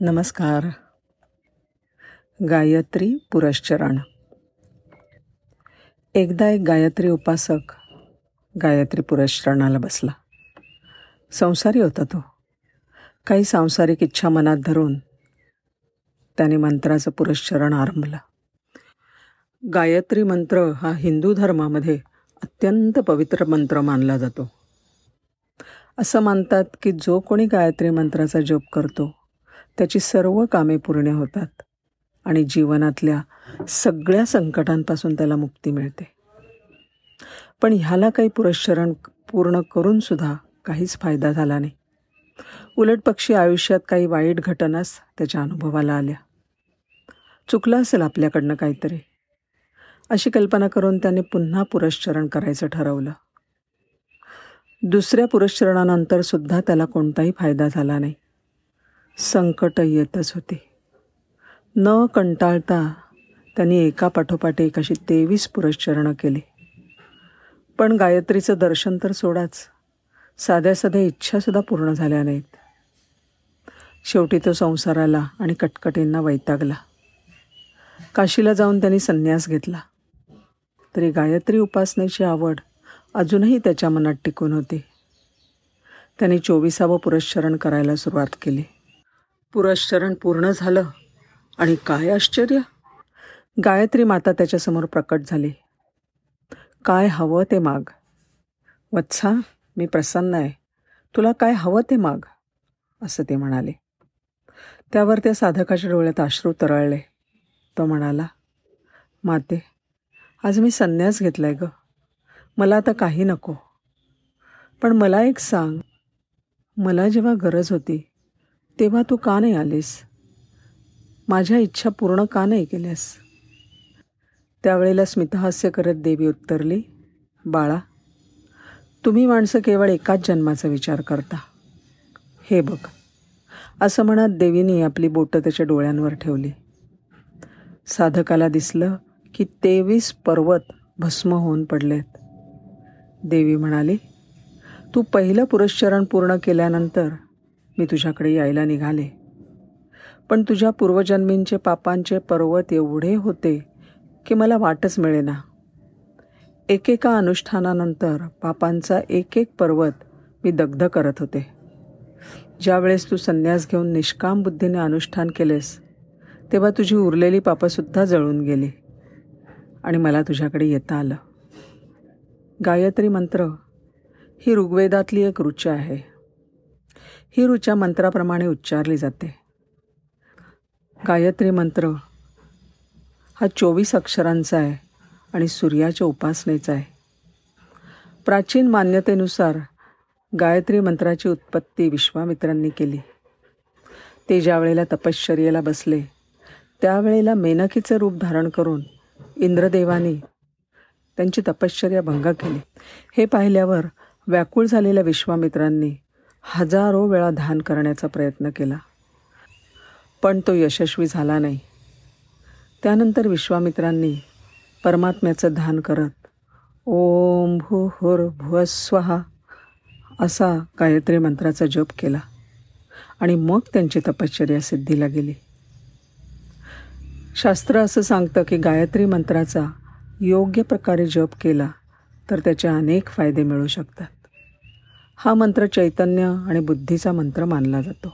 नमस्कार. गायत्री पुरश्चरण. एकदा एक गायत्री उपासक गायत्री पुरश्चरणाला बसला. संसारी होता तो. काही सांसारिक इच्छा मनात धरून त्याने मंत्राचं पुरश्चरण आरंभलं. गायत्री मंत्र हा हिंदू धर्मामध्ये अत्यंत पवित्र मंत्र मानला जातो. असं मानतात की जो कोणी गायत्री मंत्राचा जप करतो त्याची सर्व कामे पूर्ण होतात आणि जीवनातल्या सगळ्या संकटांपासून त्याला मुक्ती मिळते. पण ह्याला काही पुरस्चरण पूर्ण करूनसुद्धा काहीच फायदा झाला नाही. उलट पक्षी आयुष्यात काही वाईट घटनाच त्याच्या अनुभवाला आल्या. चुकलं असेल आपल्याकडनं काहीतरी. अशी कल्पना करून त्याने पुन्हा पुरस्चरण करायचं ठरवलं. दुसऱ्या पुरस्चरणानंतर सुद्धा त्याला कोणताही फायदा झाला नाही. संकट येतच होते. न कंटाळता त्यांनी एका पाठोपाठ एक अशी तेवीस पुरस्चरणं केली. पण गायत्रीचं दर्शन तर सोडाच. साध्या साध्या इच्छासुद्धा पूर्ण झाल्या नाहीत. शेवटी तो संसाराला आणि कटकटींना वैतागला. काशीला जाऊन त्यांनी संन्यास घेतला. तरी गायत्री उपासनेची आवड अजूनही त्याच्या मनात टिकून होती. त्यांनी चोवीसावं पुरस्चरण करायला सुरुवात केली. पुरश्चरण पूर्ण झालं आणि काय आश्चर्य? गायत्री माता त्याच्यासमोर प्रकट झाली. काय हवं ते माग. वत्सा मी प्रसन्न आहे. तुला काय हवं ते माग? असं ते म्हणाले. त्यावर त्या साधकाच्या डोळ्यात अश्रू तरळले. तो म्हणाला माते आज मी संन्यास घेतलाय ग. मला आता काही नको. पण मला एक सांग. मला जेव्हा गरज होती तेव्हा तू का नाही आलीस? माझ्या इच्छा पूर्ण का नाही केल्यास? त्यावेळेला स्मितहास्य करत देवी उत्तरली बाळा तुम्ही माणसं केवळ एकाच जन्माचा विचार करता. हे बघ. असं म्हणत देवीने आपली बोटं त्याच्या डोळ्यांवर ठेवली. साधकाला दिसलं की तेवीस पर्वत भस्म होऊन पडलेत. देवी म्हणाली तू पहिलं पुरस्चरण पूर्ण केल्यानंतर मी तुझ्याकडे यायला निघाले. पण तुझ्या पूर्वजन्मींचे पापांचे पर्वत एवढे होते की मला वाटच मिळेना. एकेका अनुष्ठानानंतर पापांचा एक एक पर्वत मी दग्ध करत होते. ज्यावेळेस तू संन्यास घेऊन निष्काम बुद्धीने अनुष्ठान केलेस तेव्हा तुझी उरलेली पापंसुद्धा जळून गेली आणि मला तुझ्याकडे येता आलं. गायत्री मंत्र ही ऋग्वेदातली एक रुची आहे. ही ऋचा मंत्राप्रमाणे उच्चारली जाते. गायत्री मंत्र हा चोवीस अक्षरांचा आहे आणि सूर्याच्या उपासनेचा आहे. प्राचीन मान्यतेनुसार गायत्री मंत्राची उत्पत्ती विश्वामित्रांनी केली. ते ज्या वेळेला तपश्चर्येला बसले त्यावेळेला मेनकीचं रूप धारण करून इंद्रदेवानी त्यांची तपश्चर्या भंग केली. हे पाहिल्यावर व्याकुळ झालेल्या विश्वामित्रांनी हजारो वेळा ध्यान करण्याचा प्रयत्न केला. पण तो यशस्वी झाला नाही. त्यानंतर विश्वामित्रांनी परमात्म्याचं ध्यान करत ओम भू भुवस्वहा असा गायत्री मंत्राचा जप केला आणि मग त्यांची तपश्चर्या सिद्धीला गेली. शास्त्र असं सांगतं की गायत्री मंत्राचा योग्य प्रकारे जप केला तर त्याचे अनेक फायदे मिळू शकतात. हा मंत्र चैतन्य आणि बुद्धीचा मंत्र मानला जातो.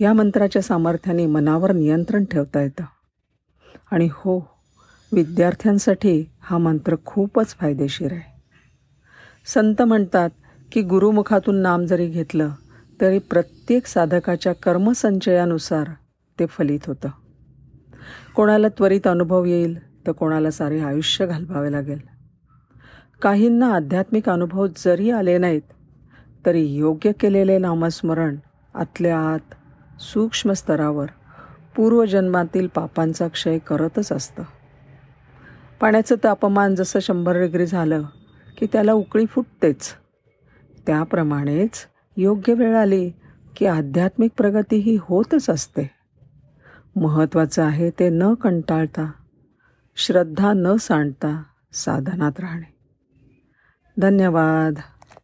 या मंत्राच्या सामर्थ्याने मनावर नियंत्रण ठेवता येतं. आणि हो विद्यार्थ्यांसाठी हा मंत्र खूपच फायदेशीर आहे. संत म्हणतात की गुरुमुखातून नाम जरी घेतलं तरी प्रत्येक साधकाच्या कर्मसंचयानुसार ते फलित होतं. कोणाला त्वरित अनुभव येईल तर कोणाला सारे आयुष्य घालवावे लागेल. काहींना आध्यात्मिक अनुभव जरी आले नाहीत तरी योग्य केलेले नामस्मरण आतल्या आत सूक्ष्म स्तरावर पूर्वजन्मातील पापांचा क्षय करतच असतं. पाण्याचं तापमान जसं शंभर डिग्री झालं की त्याला उकळी फुटतेच. त्याप्रमाणेच योग्य वेळ आली की आध्यात्मिक प्रगती ही होतच असते. महत्त्वाचं आहे ते न कंटाळता श्रद्धा न सांडता साधनात राहणे. धन्यवाद.